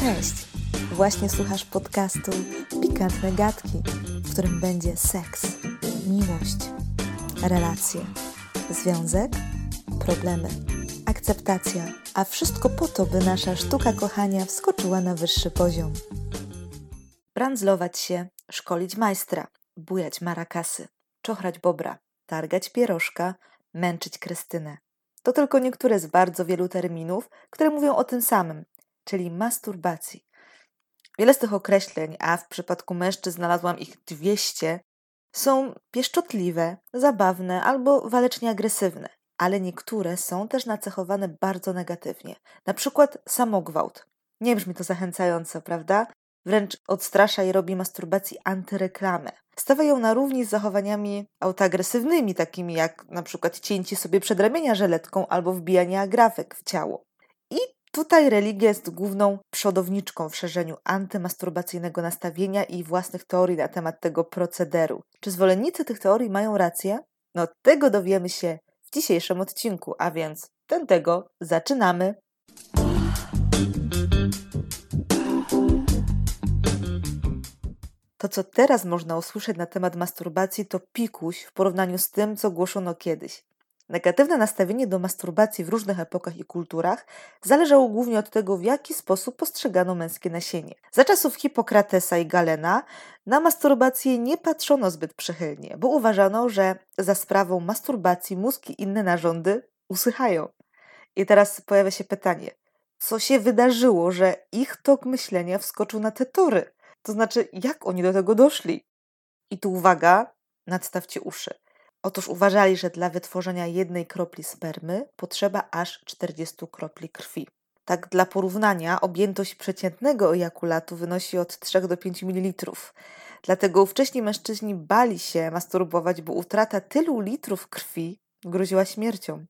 Cześć! Właśnie słuchasz podcastu Pikantne Gadki, w którym będzie seks, miłość, relacje, związek, problemy, akceptacja, a wszystko po to, by nasza sztuka kochania wskoczyła na wyższy poziom. Brandzlować się, szkolić majstra, bujać marakasy, czochrać bobra, targać pierożka, męczyć Krystynę. To tylko niektóre z bardzo wielu terminów, które mówią o tym samym, czyli masturbacji. Wiele z tych określeń, a w przypadku mężczyzn znalazłam ich 200, są pieszczotliwe, zabawne albo walecznie agresywne, ale niektóre są też nacechowane bardzo negatywnie. Na przykład samogwałt. Nie brzmi to zachęcająco, prawda? Wręcz odstrasza i robi masturbacji antyreklamę. Stawia ją na równi z zachowaniami autoagresywnymi, takimi jak na przykład cięcie sobie przedramienia żeletką albo wbijanie agrafek w ciało. I Tutaj religia jest główną przodowniczką w szerzeniu antymasturbacyjnego nastawienia i własnych teorii na temat tego procederu. Czy zwolennicy tych teorii mają rację? No tego dowiemy się w dzisiejszym odcinku, a więc ten tego zaczynamy. To, co teraz można usłyszeć na temat masturbacji, to pikuś w porównaniu z tym, co głoszono kiedyś. Negatywne nastawienie do masturbacji w różnych epokach i kulturach zależało głównie od tego, w jaki sposób postrzegano męskie nasienie. Za czasów Hipokratesa i Galena na masturbację nie patrzono zbyt przychylnie, bo uważano, że za sprawą masturbacji mózg i inne narządy usychają. I teraz pojawia się pytanie, co się wydarzyło, że ich tok myślenia wskoczył na te tory? To znaczy, jak oni do tego doszli? I tu uwaga, nadstawcie uszy. Otóż uważali, że dla wytworzenia jednej kropli spermy potrzeba aż 40 kropli krwi. Tak dla porównania, objętość przeciętnego ejakulatu wynosi od 3 do 5 ml. Dlatego ówcześni mężczyźni bali się masturbować, bo utrata tylu litrów krwi groziła śmiercią.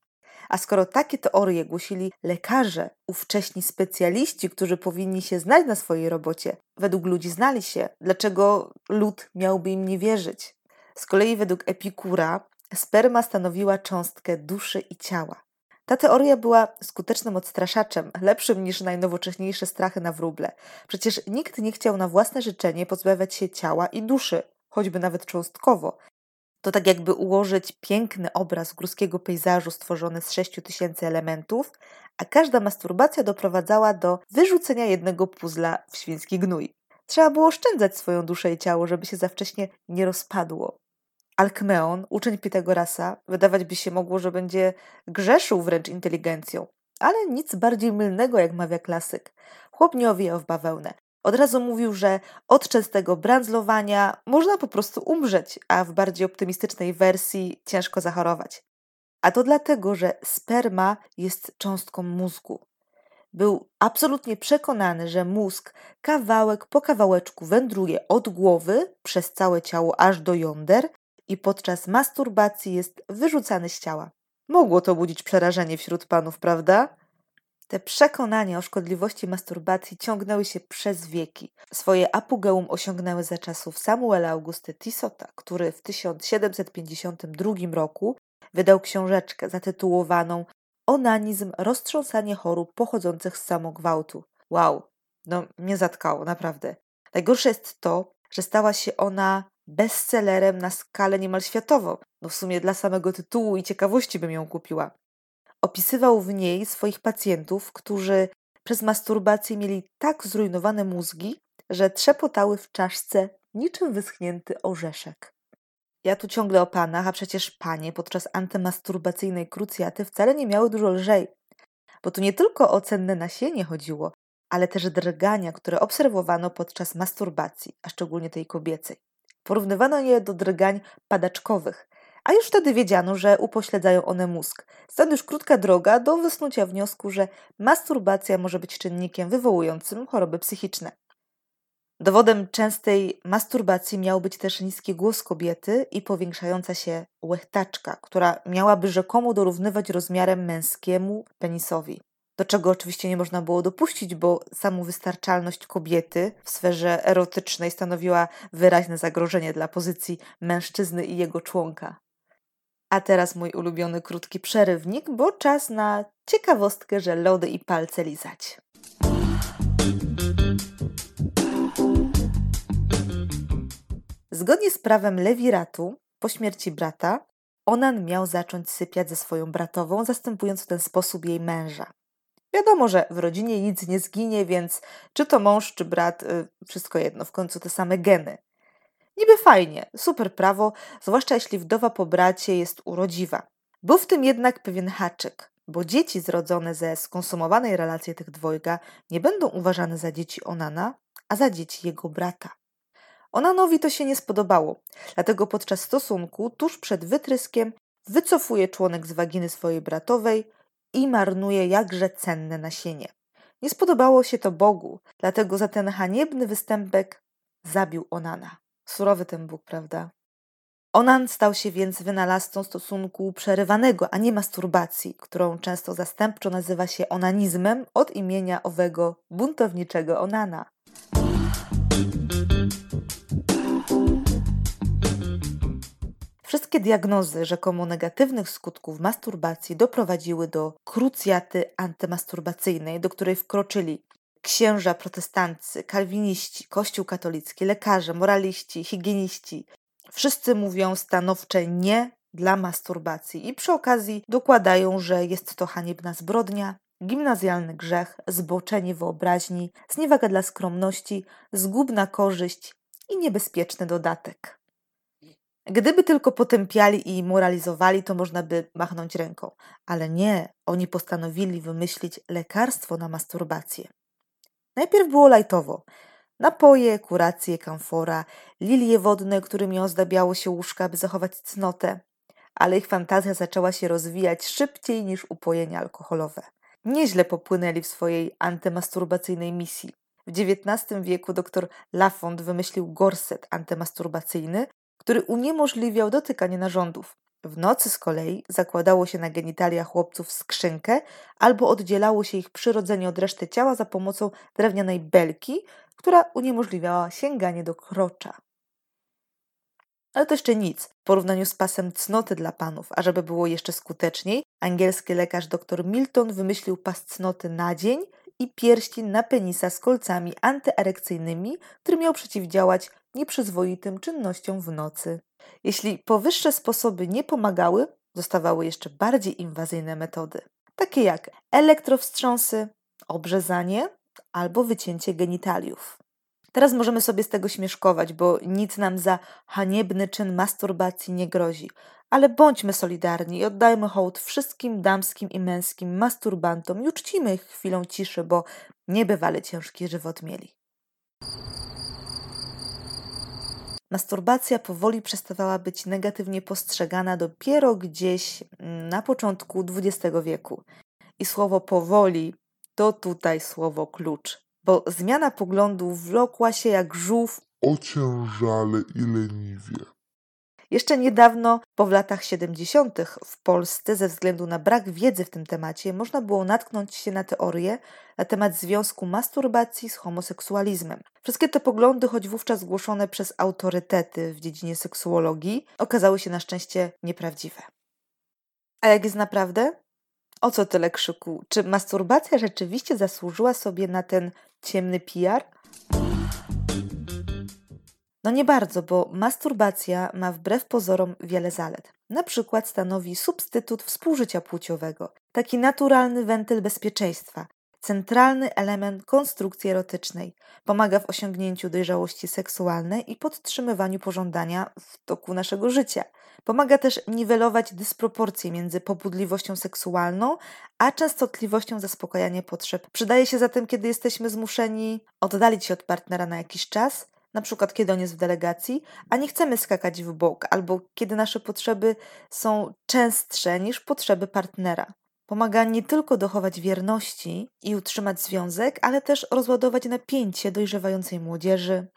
A skoro takie teorie głosili lekarze, ówcześni specjaliści, którzy powinni się znać na swojej robocie, według ludzi znali się, dlaczego lud miałby im nie wierzyć? Z kolei według Epikura sperma stanowiła cząstkę duszy i ciała. Ta teoria była skutecznym odstraszaczem, lepszym niż najnowocześniejsze strachy na wróble. Przecież nikt nie chciał na własne życzenie pozbawiać się ciała i duszy, choćby nawet cząstkowo. To tak jakby ułożyć piękny obraz górskiego pejzażu stworzony z sześciu tysięcy elementów, a każda masturbacja doprowadzała do wyrzucenia jednego puzla w świński gnój. Trzeba było oszczędzać swoją duszę i ciało, żeby się za wcześnie nie rozpadło. Alkmeon, uczeń Pitagorasa, wydawać by się mogło, że będzie grzeszył wręcz inteligencją, ale nic bardziej mylnego, jak mawia klasyk. Chłop nie owijał w bawełnę. Od razu mówił, że od częstego brandzlowania można po prostu umrzeć, a w bardziej optymistycznej wersji ciężko zachorować. A to dlatego, że sperma jest cząstką mózgu. Był absolutnie przekonany, że mózg kawałek po kawałeczku wędruje od głowy przez całe ciało aż do jąder i podczas masturbacji jest wyrzucany z ciała. Mogło to budzić przerażenie wśród panów, prawda? Te przekonania o szkodliwości masturbacji ciągnęły się przez wieki. Swoje apogeum osiągnęły za czasów Samuela Augusty Tissota, który w 1752 roku wydał książeczkę zatytułowaną Onanizm roztrząsanie chorób pochodzących z samogwałtu. Wow, no mnie zatkało, naprawdę. Najgorsze jest to, że stała się ona bestsellerem na skalę niemal światową. No w sumie dla samego tytułu i ciekawości bym ją kupiła. Opisywał w niej swoich pacjentów, którzy przez masturbację mieli tak zrujnowane mózgi, że trzepotały w czaszce niczym wyschnięty orzeszek. Ja tu ciągle o panach, a przecież panie podczas antymasturbacyjnej krucjaty wcale nie miały dużo lżej. Bo tu nie tylko o cenne nasienie chodziło, ale też drgania, które obserwowano podczas masturbacji, a szczególnie tej kobiecej. Porównywano je do drgań padaczkowych, a już wtedy wiedziano, że upośledzają one mózg. Stąd już krótka droga do wysnucia wniosku, że masturbacja może być czynnikiem wywołującym choroby psychiczne. Dowodem częstej masturbacji miał być też niski głos kobiety i powiększająca się łechtaczka, która miałaby rzekomo dorównywać rozmiarem męskiemu penisowi do czego oczywiście nie można było dopuścić, bo samowystarczalność kobiety w sferze erotycznej stanowiła wyraźne zagrożenie dla pozycji mężczyzny i jego członka. A teraz mój ulubiony krótki przerywnik, bo czas na ciekawostkę, że lody i palce lizać. Zgodnie z prawem Lewiratu, po śmierci brata, Onan miał zacząć sypiać ze swoją bratową, zastępując w ten sposób jej męża. Wiadomo, że w rodzinie nic nie zginie, więc czy to mąż, czy brat, y, wszystko jedno, w końcu te same geny. Niby fajnie, super prawo, zwłaszcza jeśli wdowa po bracie jest urodziwa. Był w tym jednak pewien haczyk, bo dzieci zrodzone ze skonsumowanej relacji tych dwojga nie będą uważane za dzieci Onana, a za dzieci jego brata. Onanowi to się nie spodobało, dlatego podczas stosunku, tuż przed wytryskiem, wycofuje członek z waginy swojej bratowej i marnuje jakże cenne nasienie. Nie spodobało się to Bogu, dlatego za ten haniebny występek zabił Onana. Surowy ten Bóg, prawda? Onan stał się więc wynalazcą stosunku przerywanego, a nie masturbacji, którą często zastępczo nazywa się onanizmem od imienia owego buntowniczego Onana. Wszystkie diagnozy rzekomo negatywnych skutków masturbacji doprowadziły do krucjaty antymasturbacyjnej, do której wkroczyli księża protestancy, kalwiniści, kościół katolicki, lekarze, moraliści, higieniści. Wszyscy mówią stanowcze nie dla masturbacji i przy okazji dokładają, że jest to haniebna zbrodnia, gimnazjalny grzech, zboczenie wyobraźni, zniewaga dla skromności, zgubna korzyść i niebezpieczny dodatek. Gdyby tylko potępiali i moralizowali, to można by machnąć ręką. Ale nie, oni postanowili wymyślić lekarstwo na masturbację. Najpierw było lajtowo. Napoje, kuracje, kamfora, lilie wodne, którymi ozdabiało się łóżka, by zachować cnotę. Ale ich fantazja zaczęła się rozwijać szybciej niż upojenia alkoholowe. Nieźle popłynęli w swojej antymasturbacyjnej misji. W XIX wieku dr Lafont wymyślił gorset antymasturbacyjny, który uniemożliwiał dotykanie narządów. W nocy z kolei zakładało się na genitalia chłopców skrzynkę albo oddzielało się ich przyrodzenie od reszty ciała za pomocą drewnianej belki, która uniemożliwiała sięganie do krocza. Ale to jeszcze nic w porównaniu z pasem cnoty dla panów, a żeby było jeszcze skuteczniej, angielski lekarz dr Milton wymyślił pas cnoty na dzień i pierścień na penisa z kolcami antyerekcyjnymi, który miał przeciwdziałać nieprzyzwoitym czynnościom w nocy. Jeśli powyższe sposoby nie pomagały, zostawały jeszcze bardziej inwazyjne metody, takie jak elektrowstrząsy, obrzezanie albo wycięcie genitaliów. Teraz możemy sobie z tego śmieszkować, bo nic nam za haniebny czyn masturbacji nie grozi. Ale bądźmy solidarni i oddajmy hołd wszystkim damskim i męskim masturbantom i uczcimy ich chwilą ciszy, bo niebywale ciężki żywot mieli. Masturbacja powoli przestawała być negatywnie postrzegana dopiero gdzieś mm, na początku XX wieku. I słowo powoli to tutaj słowo klucz, bo zmiana poglądów wlokła się jak żółw ociężale i leniwie. Jeszcze niedawno, po w latach 70., w Polsce, ze względu na brak wiedzy w tym temacie, można było natknąć się na teorię na temat związku masturbacji z homoseksualizmem. Wszystkie te poglądy, choć wówczas głoszone przez autorytety w dziedzinie seksuologii, okazały się na szczęście nieprawdziwe. A jak jest naprawdę? O co tyle krzyku? Czy masturbacja rzeczywiście zasłużyła sobie na ten ciemny PR? No nie bardzo, bo masturbacja ma wbrew pozorom wiele zalet. Na przykład stanowi substytut współżycia płciowego, taki naturalny wentyl bezpieczeństwa, centralny element konstrukcji erotycznej. Pomaga w osiągnięciu dojrzałości seksualnej i podtrzymywaniu pożądania w toku naszego życia. Pomaga też niwelować dysproporcje między pobudliwością seksualną a częstotliwością zaspokajania potrzeb. Przydaje się zatem, kiedy jesteśmy zmuszeni oddalić się od partnera na jakiś czas, na przykład kiedy on jest w delegacji, a nie chcemy skakać w bok, albo kiedy nasze potrzeby są częstsze niż potrzeby partnera. Pomaga nie tylko dochować wierności i utrzymać związek, ale też rozładować napięcie dojrzewającej młodzieży,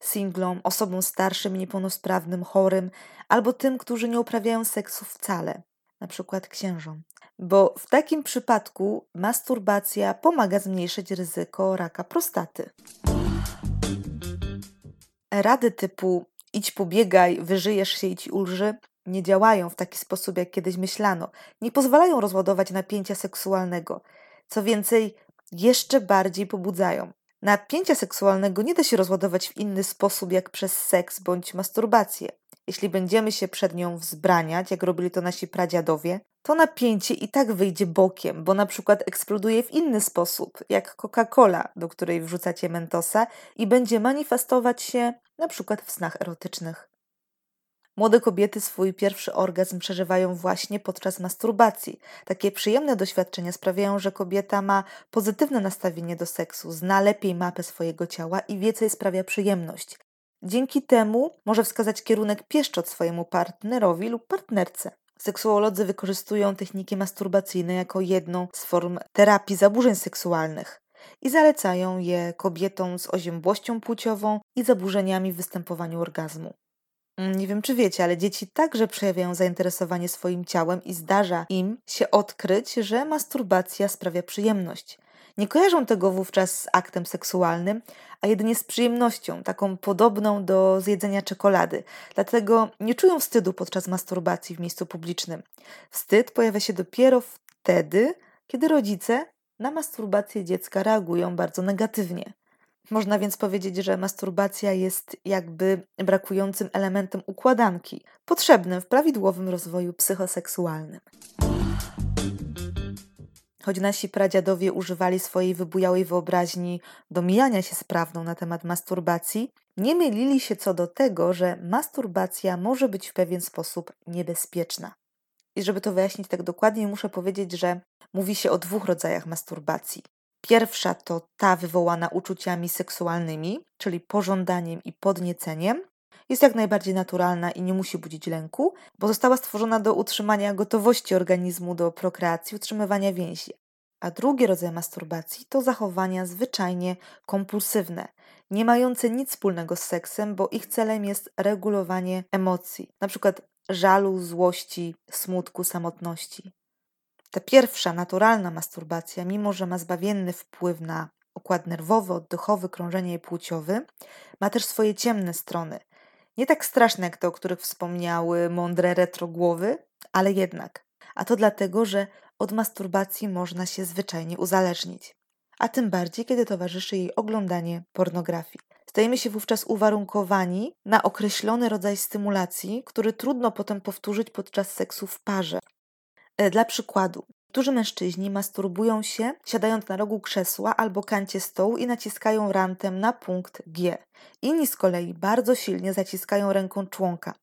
singlom, osobom starszym, niepełnosprawnym, chorym, albo tym, którzy nie uprawiają seksu wcale, na przykład księżom. Bo w takim przypadku masturbacja pomaga zmniejszyć ryzyko raka prostaty. Rady typu idź pobiegaj, wyżyjesz się i ci ulży nie działają w taki sposób, jak kiedyś myślano. Nie pozwalają rozładować napięcia seksualnego. Co więcej, jeszcze bardziej pobudzają. Napięcia seksualnego nie da się rozładować w inny sposób jak przez seks bądź masturbację. Jeśli będziemy się przed nią wzbraniać, jak robili to nasi pradziadowie, to napięcie i tak wyjdzie bokiem, bo na przykład eksploduje w inny sposób, jak Coca-Cola, do której wrzucacie mentosa i będzie manifestować się na przykład w snach erotycznych. Młode kobiety swój pierwszy orgazm przeżywają właśnie podczas masturbacji. Takie przyjemne doświadczenia sprawiają, że kobieta ma pozytywne nastawienie do seksu, zna lepiej mapę swojego ciała i wie, co jej sprawia przyjemność. Dzięki temu może wskazać kierunek pieszczot swojemu partnerowi lub partnerce. Seksuolodzy wykorzystują techniki masturbacyjne jako jedną z form terapii zaburzeń seksualnych i zalecają je kobietom z oziębłością płciową i zaburzeniami w występowaniu orgazmu. Mm, nie wiem, czy wiecie, ale dzieci także przejawiają zainteresowanie swoim ciałem i zdarza im się odkryć, że masturbacja sprawia przyjemność. Nie kojarzą tego wówczas z aktem seksualnym, a jedynie z przyjemnością, taką podobną do zjedzenia czekolady. Dlatego nie czują wstydu podczas masturbacji w miejscu publicznym. Wstyd pojawia się dopiero wtedy, kiedy rodzice na masturbację dziecka reagują bardzo negatywnie. Można więc powiedzieć, że masturbacja jest jakby brakującym elementem układanki, potrzebnym w prawidłowym rozwoju psychoseksualnym. Choć nasi pradziadowie używali swojej wybujałej wyobraźni do mijania się z prawdą na temat masturbacji, nie mylili się co do tego, że masturbacja może być w pewien sposób niebezpieczna. I żeby to wyjaśnić tak dokładnie, muszę powiedzieć, że mówi się o dwóch rodzajach masturbacji. Pierwsza to ta wywołana uczuciami seksualnymi, czyli pożądaniem i podnieceniem. Jest jak najbardziej naturalna i nie musi budzić lęku, bo została stworzona do utrzymania gotowości organizmu do prokreacji, utrzymywania więzi. A drugi rodzaj masturbacji to zachowania zwyczajnie kompulsywne, nie mające nic wspólnego z seksem, bo ich celem jest regulowanie emocji, np. żalu, złości, smutku, samotności. Ta pierwsza, naturalna masturbacja, mimo że ma zbawienny wpływ na układ nerwowy, oddechowy, krążenie płciowy, ma też swoje ciemne strony. Nie tak straszne jak te, o których wspomniały mądre retrogłowy, ale jednak. A to dlatego, że od masturbacji można się zwyczajnie uzależnić. A tym bardziej, kiedy towarzyszy jej oglądanie pornografii. Stajemy się wówczas uwarunkowani na określony rodzaj stymulacji, który trudno potem powtórzyć podczas seksu w parze. E, dla przykładu, Niektórzy mężczyźni masturbują się siadając na rogu krzesła albo kancie stołu i naciskają rantem na punkt G. Inni z kolei bardzo silnie zaciskają ręką członka.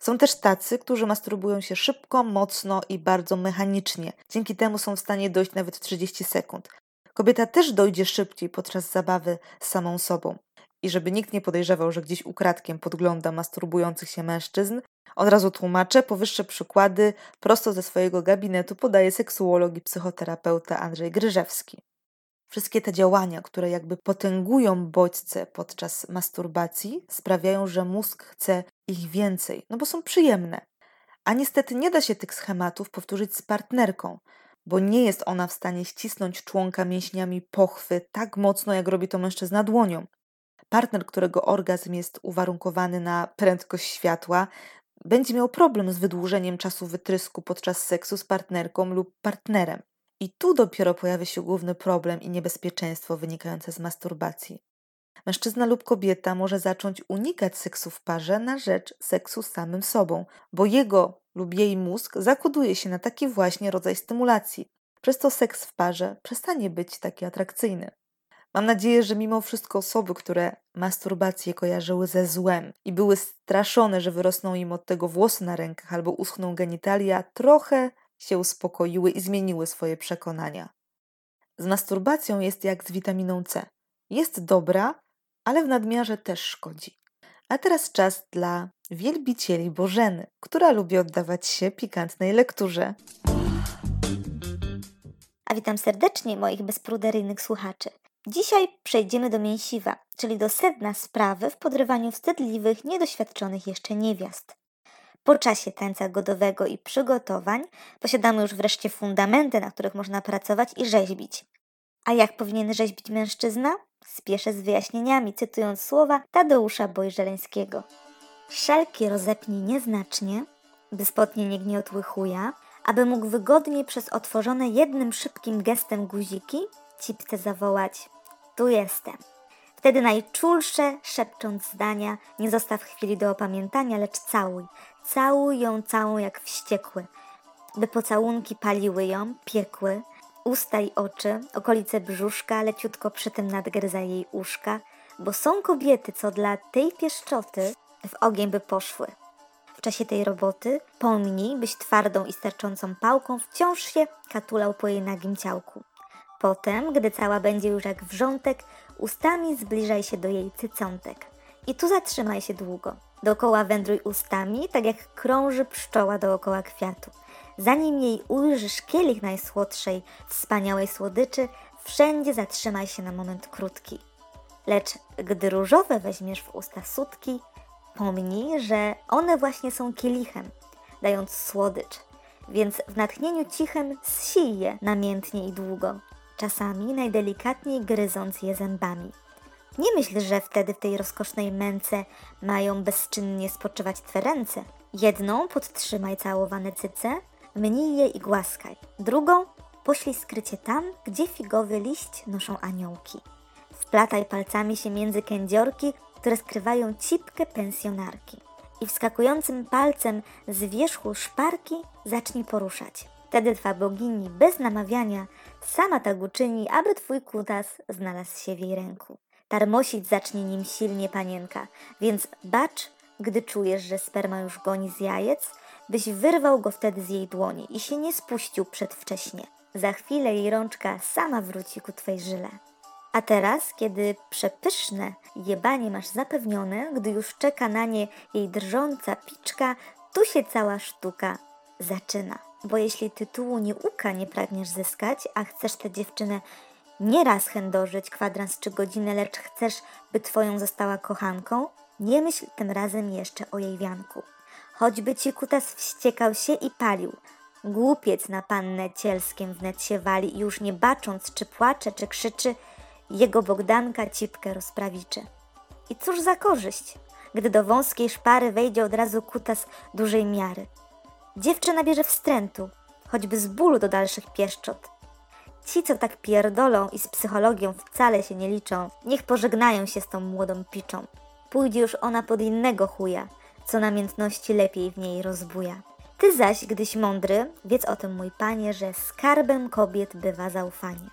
Są też tacy, którzy masturbują się szybko, mocno i bardzo mechanicznie. Dzięki temu są w stanie dojść nawet w 30 sekund. Kobieta też dojdzie szybciej podczas zabawy z samą sobą. I żeby nikt nie podejrzewał, że gdzieś ukradkiem podgląda masturbujących się mężczyzn, od razu tłumaczę, powyższe przykłady prosto ze swojego gabinetu podaje seksuolog i psychoterapeuta Andrzej Gryżewski. Wszystkie te działania, które jakby potęgują bodźce podczas masturbacji, sprawiają, że mózg chce ich więcej, no bo są przyjemne. A niestety nie da się tych schematów powtórzyć z partnerką, bo nie jest ona w stanie ścisnąć członka mięśniami pochwy tak mocno, jak robi to mężczyzna dłonią. Partner, którego orgazm jest uwarunkowany na prędkość światła, będzie miał problem z wydłużeniem czasu wytrysku podczas seksu z partnerką lub partnerem. I tu dopiero pojawia się główny problem i niebezpieczeństwo wynikające z masturbacji. Mężczyzna lub kobieta może zacząć unikać seksu w parze na rzecz seksu z samym sobą, bo jego lub jej mózg zakoduje się na taki właśnie rodzaj stymulacji. Przez to seks w parze przestanie być taki atrakcyjny. Mam nadzieję, że mimo wszystko osoby, które masturbację kojarzyły ze złem i były straszone, że wyrosną im od tego włosy na rękach albo uschną genitalia, trochę się uspokoiły i zmieniły swoje przekonania. Z masturbacją jest jak z witaminą C. Jest dobra, ale w nadmiarze też szkodzi. A teraz czas dla wielbicieli Bożeny, która lubi oddawać się pikantnej lekturze. A witam serdecznie moich bezpruderyjnych słuchaczy. Dzisiaj przejdziemy do mięsiwa, czyli do sedna sprawy w podrywaniu wstydliwych, niedoświadczonych jeszcze niewiast. Po czasie tańca godowego i przygotowań posiadamy już wreszcie fundamenty, na których można pracować i rzeźbić. A jak powinien rzeźbić mężczyzna? Spieszę z wyjaśnieniami, cytując słowa Tadeusza Bojżeleńskiego. Szelki rozepnij nieznacznie, by spodnie nie gniotły chuja, aby mógł wygodnie przez otworzone jednym szybkim gestem guziki cipce zawołać tu jestem. Wtedy najczulsze, szepcząc zdania, nie zostaw chwili do opamiętania, lecz całuj. Całuj ją całą jak wściekły, by pocałunki paliły ją, piekły, usta i oczy, okolice brzuszka, leciutko przy tym nadgryza jej uszka, bo są kobiety, co dla tej pieszczoty w ogień by poszły. W czasie tej roboty pomnij, byś twardą i sterczącą pałką wciąż się katulał po jej nagim ciałku. Potem, gdy cała będzie już jak wrzątek, ustami zbliżaj się do jej cycątek. I tu zatrzymaj się długo. Dookoła wędruj ustami, tak jak krąży pszczoła dookoła kwiatu. Zanim jej ujrzysz kielich najsłodszej, wspaniałej słodyczy, wszędzie zatrzymaj się na moment krótki. Lecz gdy różowe weźmiesz w usta sutki, pomnij, że one właśnie są kielichem, dając słodycz, więc w natchnieniu cichym zsij je namiętnie i długo, czasami najdelikatniej gryząc je zębami. Nie myśl, że wtedy w tej rozkosznej męce mają bezczynnie spoczywać Twe ręce. Jedną podtrzymaj całowane cyce, mnij je i głaskaj. Drugą poślij skrycie tam, gdzie figowy liść noszą aniołki. Wplataj palcami się między kędziorki, które skrywają cipkę pensjonarki. I wskakującym palcem z wierzchu szparki zacznij poruszać. Wtedy twa bogini bez namawiania sama tak uczyni, aby twój kutas znalazł się w jej ręku. Tarmosić zacznie nim silnie panienka, więc bacz, gdy czujesz, że sperma już goni z jajec, byś wyrwał go wtedy z jej dłoni i się nie spuścił przedwcześnie. Za chwilę jej rączka sama wróci ku twej żyle. A teraz, kiedy przepyszne jebanie masz zapewnione, gdy już czeka na nie jej drżąca piczka, tu się cała sztuka zaczyna. Bo jeśli tytułu nie uka nie pragniesz zyskać, a chcesz tę dziewczynę nie raz chędożyć kwadrans czy godzinę, lecz chcesz, by twoją została kochanką, nie myśl tym razem jeszcze o jej wianku. Choćby ci kutas wściekał się i palił, głupiec na pannę cielskiem wnet się wali już nie bacząc, czy płacze, czy krzyczy, jego Bogdanka cipkę rozprawiczy. I cóż za korzyść, gdy do wąskiej szpary wejdzie od razu kutas dużej miary. Dziewczyna bierze wstrętu, choćby z bólu do dalszych pieszczot. Ci, co tak pierdolą i z psychologią wcale się nie liczą, niech pożegnają się z tą młodą piczą. Pójdzie już ona pod innego chuja, co namiętności lepiej w niej rozbuja. Ty zaś, gdyś mądry, wiedz o tym, mój panie, że skarbem kobiet bywa zaufanie.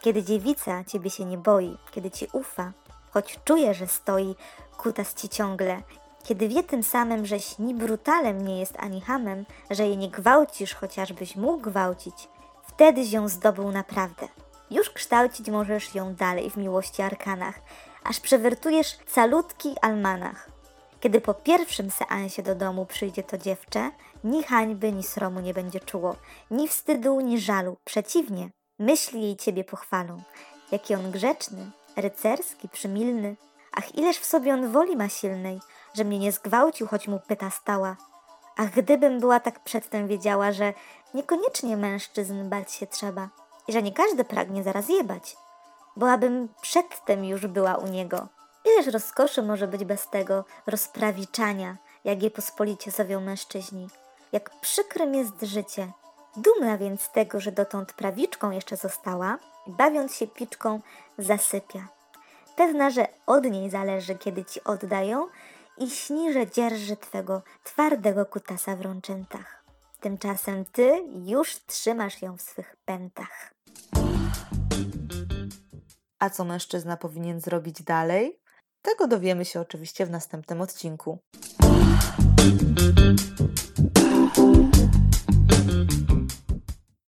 Kiedy dziewica ciebie się nie boi, kiedy ci ufa, choć czuje, że stoi kutas ci ciągle, kiedy wie tym samym, żeś ni brutalem nie jest ani hamem, że jej nie gwałcisz, chociażbyś mógł gwałcić, wtedy ją zdobył naprawdę. Już kształcić możesz ją dalej w miłości arkanach, aż przewertujesz calutki almanach. Kiedy po pierwszym seansie do domu przyjdzie to dziewczę, ni hańby, ni sromu nie będzie czuło, ni wstydu, ni żalu. Przeciwnie, myśli jej ciebie pochwalą. Jaki on grzeczny, rycerski, przymilny. Ach, ileż w sobie on woli ma silnej, że mnie nie zgwałcił, choć mu pyta stała. Ach, gdybym była tak przedtem wiedziała, że niekoniecznie mężczyzn bać się trzeba i że nie każdy pragnie zaraz jebać, bo abym przedtem już była u niego. Ileż rozkoszy może być bez tego rozprawiczania, jak je pospolicie zowią mężczyźni. Jak przykrym jest życie. Dumna więc tego, że dotąd prawiczką jeszcze została bawiąc się piczką zasypia. Pewna, że od niej zależy, kiedy ci oddają i śni, że dzierży twego twardego kutasa w rączętach. Tymczasem ty już trzymasz ją w swych pętach. A co mężczyzna powinien zrobić dalej? Tego dowiemy się oczywiście w następnym odcinku.